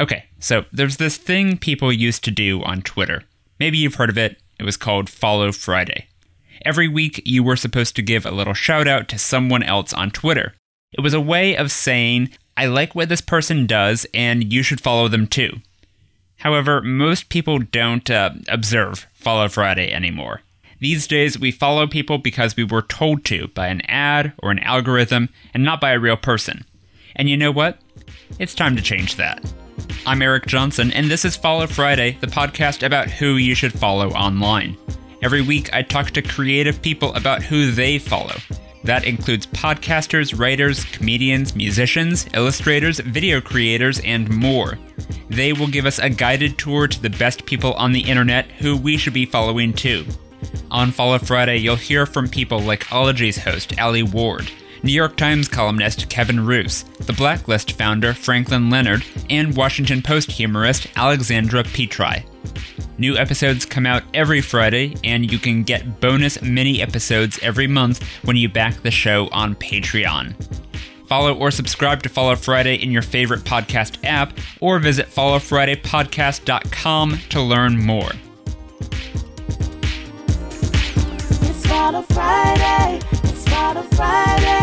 Okay, so there's this thing people used to do on Twitter. Maybe you've heard of it. It was called Follow Friday. Every week, you were supposed to give a little shout out to someone else on Twitter. It was a way of saying, I like what this person does, and you should follow them too. However, most people don't uh, observe Follow Friday anymore. These days, we follow people because we were told to by an ad or an algorithm and not by a real person. And you know what? It's time to change that. I'm Eric Johnson, and this is Follow Friday, the podcast about who you should follow online. Every week, I talk to creative people about who they follow. That includes podcasters, writers, comedians, musicians, illustrators, video creators, and more. They will give us a guided tour to the best people on the internet who we should be following too. On Follow Friday, you'll hear from people like Ologies host Alie Ward, New York Times columnist Kevin Roose, The Blacklist founder Franklin Leonard, and Washington Post humorist Alexandra Petri. New episodes come out every Friday, and you can get bonus mini episodes every month when you back the show on Patreon. Follow or subscribe to Follow Friday in your favorite podcast app, or visit followfridaypodcast.com to learn more. It's Follow Friday. It's Follow Friday.